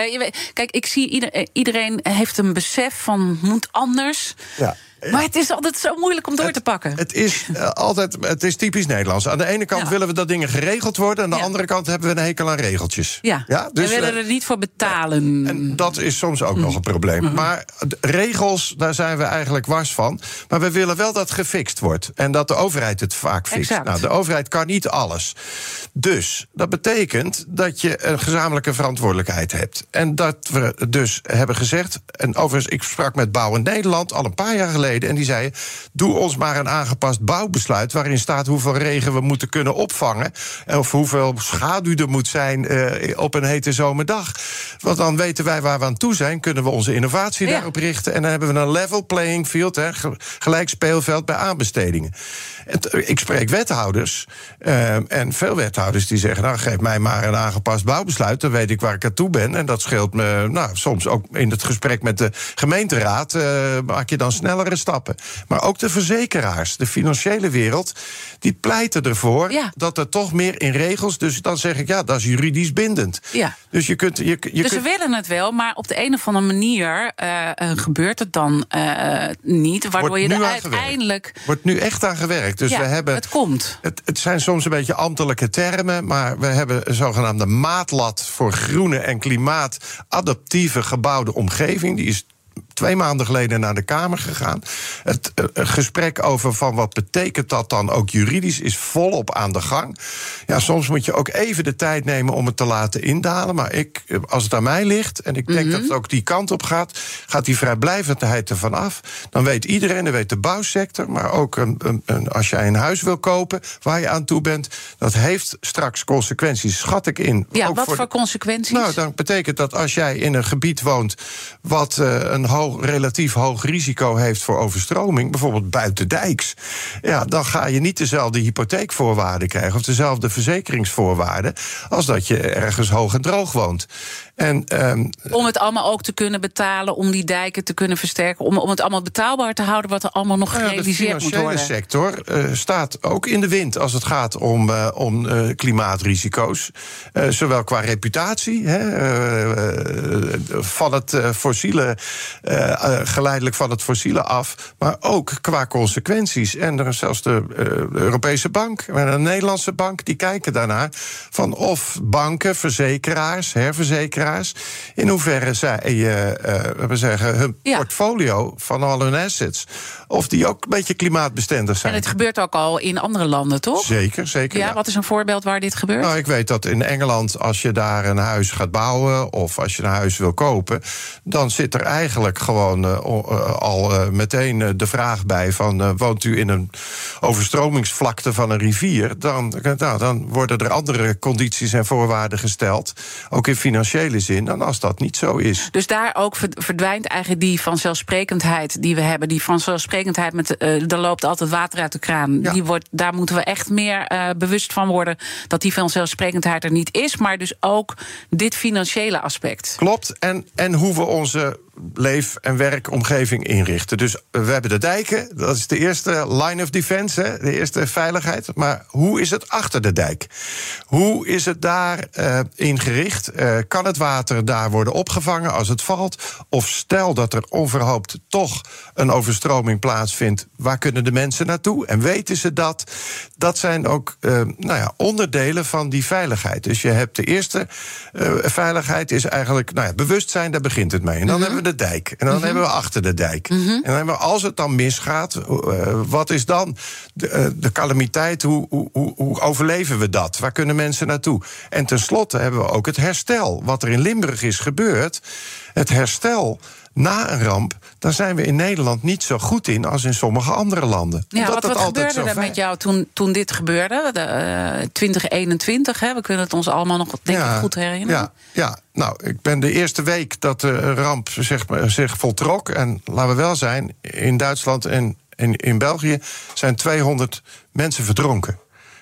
Kijk, ik zie iedereen heeft een besef van moet anders. Ja. Maar het is altijd zo moeilijk om door te pakken. Het is uh, altijd, het is typisch Nederlands. Aan de ene kant willen we dat dingen geregeld worden, aan de andere kant hebben we een hekel aan regeltjes. Ja, ja? Dus, we willen er niet voor betalen. En dat is soms ook nog een probleem. Mm Maar regels, daar zijn we eigenlijk wars van. Maar we willen wel dat gefixt wordt. En dat de overheid het vaak fixt. Nou, de overheid kan niet alles. Dus dat betekent dat je een gezamenlijke verantwoordelijkheid hebt. En dat we dus hebben gezegd. En overigens, ik sprak met Bouwen Nederland al een paar jaar geleden. En die zei: Doe ons maar een aangepast bouwbesluit. waarin staat hoeveel regen we moeten kunnen opvangen. Of hoeveel schaduw er moet zijn uh, op een hete zomerdag. Want dan weten wij waar we aan toe zijn. Kunnen we onze innovatie daarop richten. En dan hebben we een level playing field. Hè, gelijk speelveld bij aanbestedingen. ik spreek wethouders. Uh, en veel wethouders die zeggen: Nou, geef mij maar een aangepast bouwbesluit. Dan weet ik waar ik aan toe ben. En dat scheelt me. Nou, soms ook in het gesprek met de gemeenteraad. Uh, maak je dan snellere stappen. Maar ook de verzekeraars, de financiële wereld, die pleiten ervoor dat er toch meer in regels. Dus dan zeg ik ja, dat is juridisch bindend. Ja. Dus je kunt. Je, je dus ze willen het wel, maar op de een of andere manier uh, gebeurt het dan uh, niet. Waardoor je er uiteindelijk. Wordt nu echt aan gewerkt. Dus we hebben. Het komt. Het, het zijn soms een beetje ambtelijke termen, maar we hebben een zogenaamde maatlat voor groene en klimaatadaptieve gebouwde omgeving. Die is twee maanden geleden naar de Kamer gegaan. Het uh, gesprek over van wat betekent dat dan ook juridisch is volop aan de gang. Ja, soms moet je ook even de tijd nemen om het te laten indalen. Maar ik, eh, als het aan mij ligt, en ik denk mhm. dat het ook die kant op gaat, gaat die vrijblijvendheid ervan af. Dan weet iedereen, dan weet de bouwsector, maar ook een, een, een, als jij een huis wil kopen waar je aan toe bent, dat heeft straks consequenties, schat ik in. Ja, wat voor, consequenties? Nou, dan betekent dat als jij in een gebied woont wat uh, een hoog relatief hoog risico heeft voor overstroming, bijvoorbeeld buitendijks, ja, dan ga je niet dezelfde hypotheekvoorwaarden krijgen of dezelfde verzekeringsvoorwaarden als dat je ergens hoog en droog woont. En, um, om het allemaal ook te kunnen betalen, om die dijken te kunnen versterken, om, om het allemaal betaalbaar te houden wat er allemaal nog gerealiseerd moet worden. De sector uh, staat ook in de wind als het gaat om, uh, om uh, klimaatrisico's. zowel qua reputatie hè, van het fossiele, geleidelijk van het fossiele af, maar ook qua consequenties. En er is zelfs de, uh, de Europese Bank en de Nederlandse Bank die kijken daarnaar van of banken, verzekeraars, herverzekeraars, in hoeverre zij uh, we zeggen, hun Ja. portfolio van al hun assets, of die ook een beetje klimaatbestendig En zijn. het gebeurt ook al in andere landen, toch? Zeker, zeker. Ja, ja. wat is een voorbeeld waar dit gebeurt? Nou, ik weet dat in Engeland, als je daar een huis gaat bouwen of als je een huis wil kopen, dan zit er eigenlijk gewoon eh, eh, al eh, meteen de vraag bij: van woont u in een overstromingsvlakte van een rivier? Dan, nou, dan worden er andere condities en voorwaarden gesteld, ook in financiële zin, dan als dat niet zo is. Dus daar ook verd- verdwijnt eigenlijk die vanzelfsprekendheid die we hebben. Die vanzelfsprekendheid met eh er loopt altijd water uit de kraan. Ja. Die wordt, daar moeten we echt meer eh, bewust van worden dat die vanzelfsprekendheid er niet is. Maar dus ook dit financiële aspect. Klopt. En, en hoe we onze leef- en werkomgeving inrichten. Dus we hebben de dijken, dat is de eerste line of defense, hè, de eerste veiligheid. Maar hoe is het achter de dijk? Hoe is het daar eh, ingericht? Eh, kan het water daar worden opgevangen als het valt? Of stel dat er onverhoopt toch een overstroming plaatsvindt, waar kunnen de mensen naartoe? En weten ze dat? Dat zijn ook eh, nou ja, onderdelen van die veiligheid. Dus je hebt de eerste eh, veiligheid is eigenlijk nou ja, bewustzijn, daar begint het mee. En dan hebben we de dijk. En dan hebben we achter de dijk. En dan hebben we, als het dan misgaat, eh, wat is dan de, eh, de calamiteit? Hoe, hoe, hoe, hoe overleven we dat? Waar kunnen mensen naartoe? En tenslotte hebben we ook het herstel. Wat er in Limburg is gebeurd, het herstel na een ramp, daar zijn we in Nederland niet zo goed in als in sommige andere landen. Ja, wat, gebeurde er met jou toen, toen dit gebeurde? De, eh, 2021, hè? we kunnen het ons allemaal nog denk ik, goed herinneren. Ja, ja, nou, ik ben de eerste week dat de ramp zeg maar, zich voltrok. En laten we wel zijn, in Duitsland en in, in België zijn 200 mensen verdronken.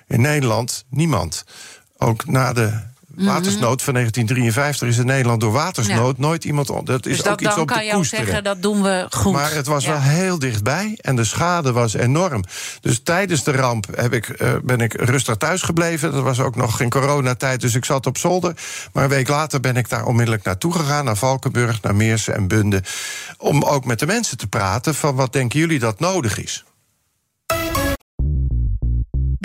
In Nederland niemand. Ook na de watersnood van 1953 is in Nederland door watersnood nooit iemand. on- Dat is dus dat, ook iets dan op kan koesteren. zeggen, dat doen we goed. Maar het was Ja. wel heel dichtbij en de schade was enorm. Dus tijdens de ramp heb ik, eh, ben ik rustig thuis gebleven. Dat was ook nog in coronatijd, dus ik zat op zolder. Maar een week later ben ik daar onmiddellijk naartoe gegaan... naar Valkenburg, naar Meersen en Bunde... om ook met de mensen te praten van wat denken jullie dat nodig is.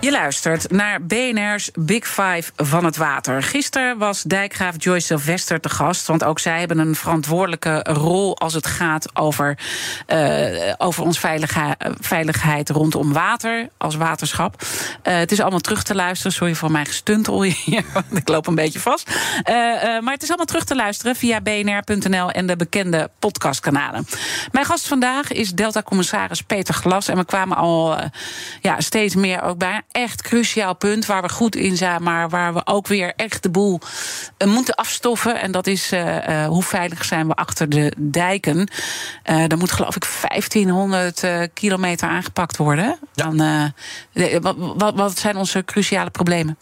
Je luistert naar BNR's Big Five van het water. Gisteren was dijkgraaf Joyce Sylvester te gast. Want ook zij hebben een verantwoordelijke rol als het gaat over, uh, over ons veiligheid, veiligheid rondom water als waterschap. Uh, het is allemaal terug te luisteren. Sorry voor mijn gestuntel hier, *laughs* want ik loop een beetje vast. Uh, maar het is allemaal terug te luisteren via bnr.nl en de bekende podcastkanalen. Mijn gast vandaag is Delta-commissaris Peter Glas. En we kwamen al ja, steeds meer ook bij echt cruciaal punt waar we goed in zijn, maar waar we ook weer echt de boel uh, moeten afstoffen. En dat is uh, uh, hoe veilig zijn we achter de dijken. er moet geloof ik 1500 kilometer aangepakt worden. Ja. Dan, wat, wat zijn onze cruciale problemen?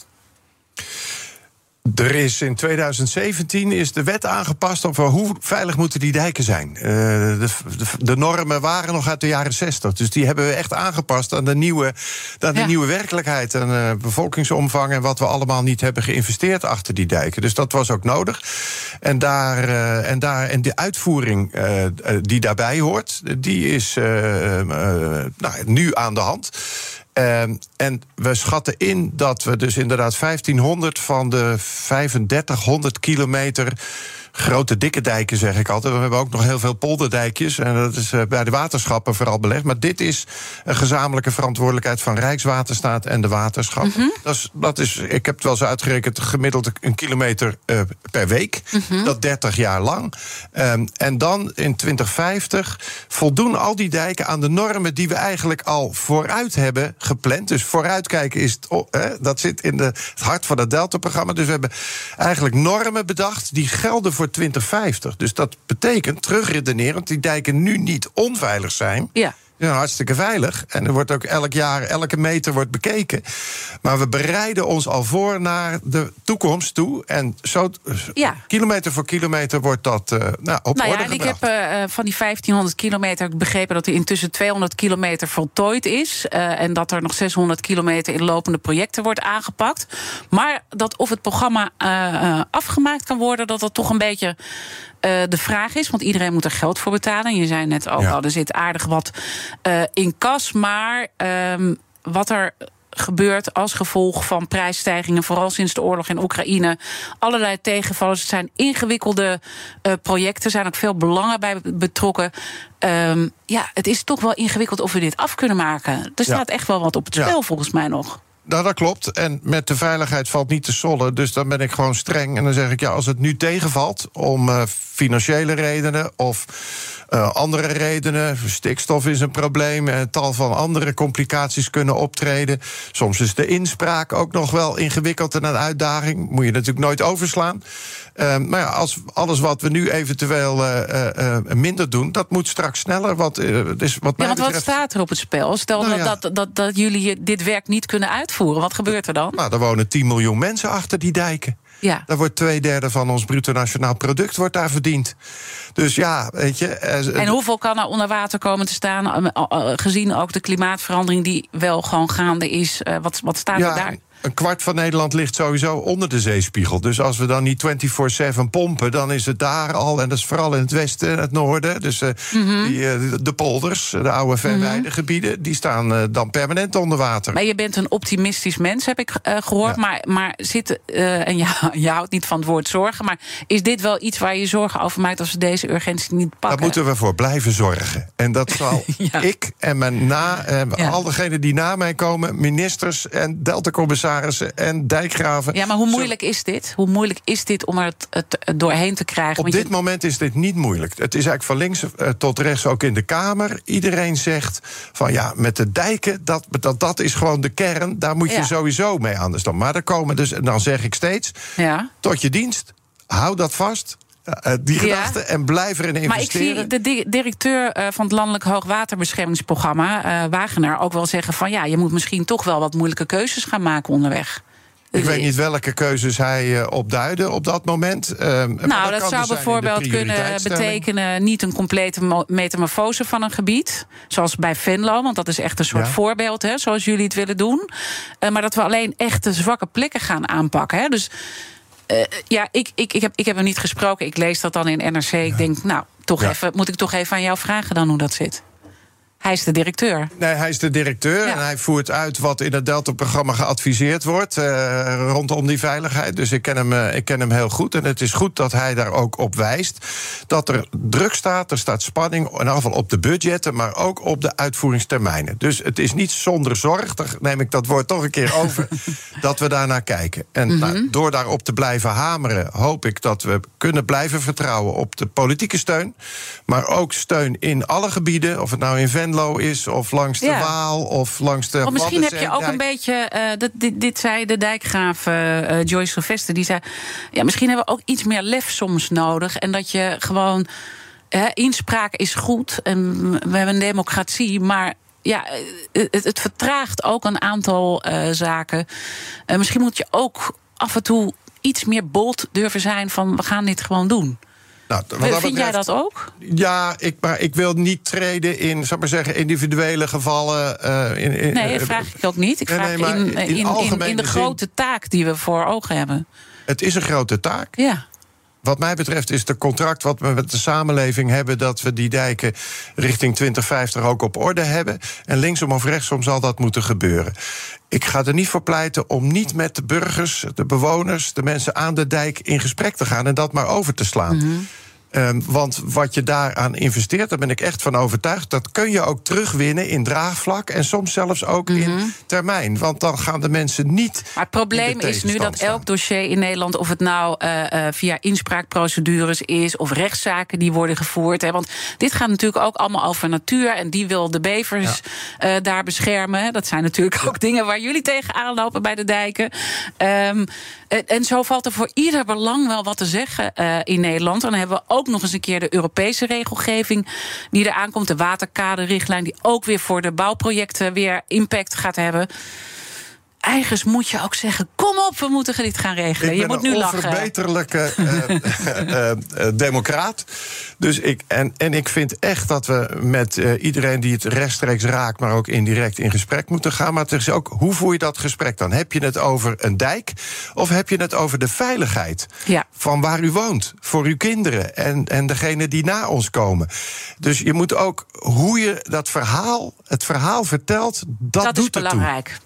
Er is in 2017 is de wet aangepast over hoe veilig moeten die dijken zijn. Uh, de, de, de, normen waren nog uit de jaren 60. Dus die hebben we echt aangepast aan de nieuwe, aan de ja. nieuwe werkelijkheid. En uh, bevolkingsomvang en wat we allemaal niet hebben geïnvesteerd achter die dijken. Dus dat was ook nodig. En, daar, uh, en, daar, en de uitvoering die daarbij hoort, die is nou, nu aan de hand. Uh, en we schatten in dat we dus inderdaad 1500 van de 3500 kilometer grote dikke dijken, zeg ik altijd. We hebben ook nog heel veel polderdijkjes. En dat is bij de waterschappen vooral belegd. Maar dit is een gezamenlijke verantwoordelijkheid van Rijkswaterstaat en de waterschappen. Mhm. Mm -hmm. dat, is, dat is, ik heb het wel eens uitgerekend, gemiddeld een kilometer uh, per week. Mm -hmm. Dat 30 jaar lang. Um, en dan in 2050 voldoen al die dijken aan de normen die we eigenlijk al vooruit hebben gepland. Dus vooruitkijken is het, oh, hè, dat zit in de, het hart van het Delta-programma. Dus we hebben eigenlijk normen bedacht die gelden voor voor 2050. Dus dat betekent, terugredenerend, die dijken nu niet onveilig zijn. Ja. Ja, hartstikke veilig. En er wordt ook elk jaar, elke meter wordt bekeken. Maar we bereiden ons al voor naar de toekomst toe. En zo, Ja. kilometer voor kilometer wordt dat eh, nou, op Nou ja, orde en ik gebracht. heb eh, eh, van die 1500 kilometer begrepen dat er intussen 200 kilometer voltooid is. en dat er nog 600 kilometer in lopende projecten wordt aangepakt. Maar dat of het programma afgemaakt kan worden, dat dat toch een beetje eh, de vraag is. Want iedereen moet er geld voor betalen. En je zei net ook Ja. al, er zit aardig wat eh, in kas. Maar ehm, wat er gebeurt als gevolg van prijsstijgingen, vooral sinds de oorlog in Oekraïne. Allerlei tegenvallers. Het zijn ingewikkelde eh, projecten, er zijn ook veel belangen bij betrokken. Ehm, ja, het is toch wel ingewikkeld of we dit af kunnen maken. Er staat echt wel wat op het Ja. spel, volgens mij nog. Nou, dat klopt. En met de veiligheid valt niet te sollen. Dus dan ben ik gewoon streng. En dan zeg ik, ja, als het nu tegenvalt... om eh, financiële redenen of eh, andere redenen... stikstof is een probleem... en tal van andere complicaties kunnen optreden. Soms is de inspraak ook nog wel ingewikkeld en een uitdaging. Moet je natuurlijk nooit overslaan. Maar ja, als alles wat we nu eventueel eh, eh, eh, minder doen... dat moet straks sneller. Want het is wat Ja, want wat staat er op het spel? Stel Nou dat, ja. dat, dat, dat jullie dit werk niet kunnen uitvoeren. Wat gebeurt er dan? Nou, er wonen 10 miljoen mensen achter die dijken. Ja. Daar wordt twee derde van ons bruto nationaal product wordt daar verdiend. Dus ja, weet je. En hoeveel kan er onder water komen te staan, gezien ook de klimaatverandering die wel gewoon gaande is? Wat, wat staat er daar? Een kwart van Nederland ligt sowieso onder de zeespiegel. Dus als we dan niet 24-7 pompen, dan is het daar al. En dat is vooral in het westen en het noorden. Dus eh, Mhm. die, eh, de polders, de oude verwijdergebieden, die staan eh, dan permanent onder water. Maar je bent een optimistisch mens, heb ik eh, gehoord. Ja. Maar, maar zit, en *laughs* ja, je houdt niet van het woord zorgen. Maar is dit wel iets waar je je zorgen over maakt als we deze urgentie niet pakken? Daar moeten we voor blijven zorgen. En dat *laughs* zal Ja. ik en mijn na, Ja. al degenen die na mij komen, ministers en deltacommissarissen en dijkgraven. Ja, maar hoe moeilijk is dit? Hoe moeilijk is dit om er het, het, doorheen te krijgen? Op dit je- moment is dit niet moeilijk. Het is eigenlijk van links eh, tot rechts ook in de Kamer. Iedereen zegt van ja, met de dijken, dat, dat, dat is gewoon de kern. Daar moet je Ja. sowieso mee aan de stand. Maar er komen dus, en dan zeg ik steeds, ja. tot je dienst, hou dat vast. Eh, eh, die Ja. gedachte en blijf erin Maar ik investeren. zie de di- directeur eh, van het Landelijk Hoogwaterbeschermingsprogramma, Wagenaar, ook wel zeggen van ja, je moet misschien toch wel wat moeilijke keuzes gaan maken onderweg. Ik weet niet welke keuzes hij opduidde op dat moment. Nou, dat zou dus de bijvoorbeeld kunnen betekenen niet een complete mo- metamorfose van een gebied. Zoals bij Venlo, want dat is echt een soort Ja. voorbeeld, hè, zoals jullie het willen doen. Maar dat we alleen echt de zwakke plekken gaan aanpakken. Hè. Dus eh, ja, ik, ik, ik, heb, ik heb hem niet gesproken. Ik lees dat dan in NRC. Ik denk, nou, toch Ja. even, moet ik toch even aan jou vragen dan hoe dat zit? Hij is de directeur. Nee, hij is de directeur Ja. en hij voert uit wat in het Delta-programma geadviseerd wordt eh, rondom die veiligheid. Dus ik ken, hem, eh, ik ken hem heel goed. En het is goed dat hij daar ook op wijst. Dat er druk staat, er staat spanning, in geval op de budgetten, maar ook op de uitvoeringstermijnen. Dus het is niet zonder zorg, daar neem ik dat woord toch een keer over, *laughs* dat we daarnaar kijken. En nou, door daarop te blijven hameren, hoop ik dat we kunnen blijven vertrouwen op de politieke steun. Maar ook steun in alle gebieden, of het nou in Venlo is, of langs de Ja. Waal, of langs de. Want misschien heb je ook een beetje. eh, dat, dit, dit zei de dijkgraaf eh, eh, Joyce Sylvester. Die zei. Ja, misschien hebben we ook iets meer lef soms nodig. En dat je gewoon. Hè, inspraak is goed. En we hebben een democratie. Maar ja, het, het vertraagt ook een aantal zaken. Eh, misschien moet je ook af en toe iets meer bold durven zijn. van we gaan dit gewoon doen. Nou, wat dat Vind jij dat ook? Ja, ik, maar ik wil niet treden in, zal ik maar zeggen, individuele gevallen. eh, in, in, Nee, dat vraag ik ook niet. Ik nee, vraag nee, in, in in, de zin- grote taak die we voor ogen hebben. Het is een grote taak. Ja. Wat mij betreft is het contract wat we met de samenleving hebben... dat we die dijken richting 2050 ook op orde hebben. En linksom of rechtsom zal dat moeten gebeuren. Ik ga er niet voor pleiten om niet met de burgers, de bewoners... de mensen aan de dijk in gesprek te gaan en dat maar over te slaan. Ehm, want wat je daaraan investeert, daar ben ik echt van overtuigd, dat kun je ook terugwinnen in draagvlak en soms zelfs ook in Mhm. termijn. Want dan gaan de mensen niet. Maar het probleem is nu dat elk dossier in Nederland, of het nou eh, eh, via inspraakprocedures is of rechtszaken die worden gevoerd. Hè, want dit gaat natuurlijk ook allemaal over natuur en die wil de bevers eh, daar beschermen. Dat zijn natuurlijk ook dingen waar jullie tegenaan lopen bij de dijken. Ehm, en, en zo valt er voor ieder belang wel wat te zeggen in Nederland. Dan hebben we ook nog eens een keer de Europese regelgeving die eraan komt, de waterkaderrichtlijn, die ook weer voor de bouwprojecten weer impact gaat hebben. Eigens moet je ook zeggen: kom op, we moeten dit gaan regelen. Ik je moet nu een lachen. onverbeterlijke *laughs* eh, eh, eh, democraat. Dus ik, en, en ik vind echt dat we met iedereen die het rechtstreeks raakt, maar ook indirect in gesprek moeten gaan. Maar het is ook, hoe voer je dat gesprek dan? Heb je het over een dijk of heb je het over de veiligheid Ja. van waar u woont, voor uw kinderen en, en degene die na ons komen? Dus je moet ook hoe je dat verhaal, het verhaal vertelt, dat, Dat, doet is belangrijk.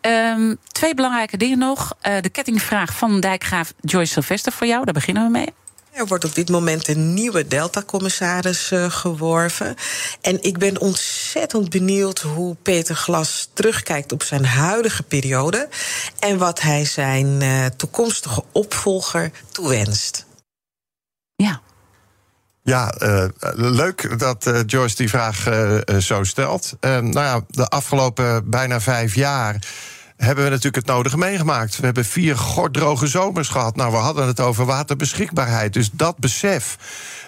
Ehm, twee belangrijke dingen nog. Eh, de kettingvraag van dijkgraaf Joyce Sylvester voor jou. Daar beginnen we mee. Er wordt op dit moment een nieuwe Delta-commissaris eh, geworven. En ik ben ontzettend benieuwd hoe Peter Glas terugkijkt op zijn huidige periode. En wat hij zijn eh, toekomstige opvolger toewenst. Ja. Ja, eh, leuk dat eh, Joyce die vraag eh, zo stelt. Nou ja, de afgelopen bijna vijf jaar hebben we natuurlijk het nodige meegemaakt. We hebben vier gorddroge zomers gehad. Nou, we hadden het over waterbeschikbaarheid. Dus dat besef,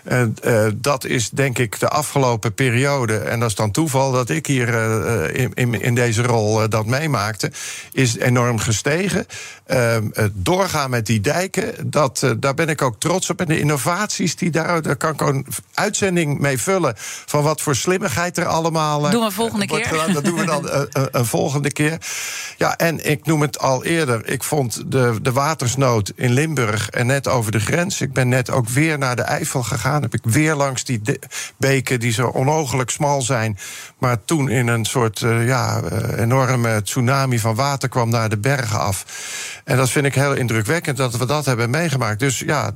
eh, eh, dat is denk ik de afgelopen periode... en dat is dan toeval dat ik hier eh, in, in, in deze rol dat meemaakte... is enorm gestegen. Ehm, het doorgaan met die dijken, dat, daar ben ik ook trots op. En de innovaties, die daar, daar kan ik een uitzending mee vullen... van wat voor slimmigheid er allemaal... Doen we volgende keer. gedaan. Dat doen we dan *laughs* een volgende keer. Ja, en ik noem het al eerder. Ik vond de, de watersnood in Limburg en net over de grens. Ik ben net ook weer naar de Eifel gegaan. Heb ik weer langs die beken die zo onogelijk smal zijn. Maar toen in een soort eh, ja, eh, enorme tsunami van water kwam naar de bergen af. En dat vind ik heel indrukwekkend dat we dat hebben meegemaakt. Dus ja,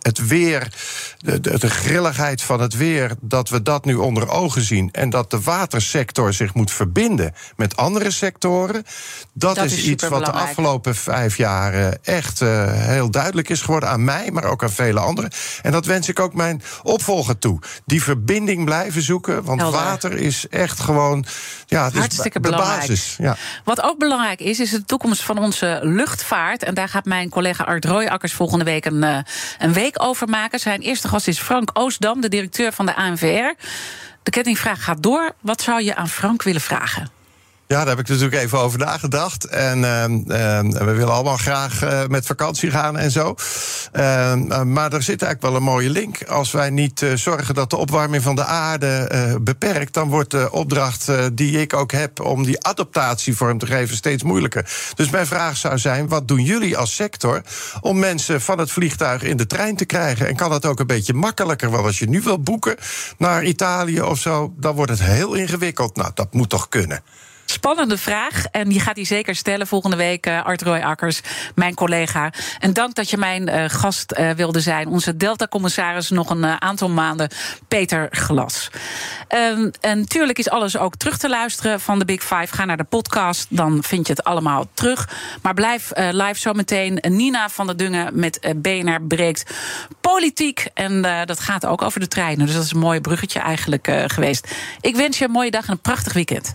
het weer, de, de grilligheid van het weer, dat we dat nu onder ogen zien. En dat de watersector zich moet verbinden met andere sectoren. Dat, Dat is, is iets wat de afgelopen vijf jaar eh, echt eh, heel duidelijk is geworden aan mij, maar ook aan vele anderen. En dat wens ik ook mijn opvolger toe. Die verbinding blijven zoeken, want Helder. water is echt gewoon ja, het is Hartstikke de belangrijk. basis. Ja. Wat ook belangrijk is, is de toekomst van onze luchtvaart. En daar gaat mijn collega Art Rooijakkers volgende week een, eh, een week over maken. Zijn eerste gast is Frank Oostdam, de directeur van de ANVR. De kettingvraag gaat door. Wat zou je aan Frank willen vragen? Ja, daar heb ik natuurlijk even over nagedacht. En ehm, ehm, we willen allemaal graag eh, met vakantie gaan en zo. Ehm, eh, maar er zit eigenlijk wel een mooie link. Als wij niet eh, zorgen dat de opwarming van de aarde beperkt, dan wordt de opdracht die ik ook heb om die adaptatie vorm te geven steeds moeilijker. Dus mijn vraag zou zijn: wat doen jullie als sector om mensen van het vliegtuig in de trein te krijgen? En kan dat ook een beetje makkelijker? Want als je nu wil boeken naar Italië of zo, dan wordt het heel ingewikkeld. Nou, dat moet toch kunnen? Spannende vraag. En die gaat hij zeker stellen volgende week, eh, Art Roy Akkers, mijn collega. En dank dat je mijn eh, gast eh, wilde zijn. Onze Delta-commissaris nog een aantal maanden, Peter Glas. Ehm, en natuurlijk is alles ook terug te luisteren van de Big Five. Ga naar de podcast, dan vind je het allemaal terug. Maar blijf live zometeen. Nina van der Dungen met BNR breekt politiek. En dat gaat ook over de treinen. Dus dat is een mooi bruggetje eigenlijk geweest. Ik wens je een mooie dag en een prachtig weekend.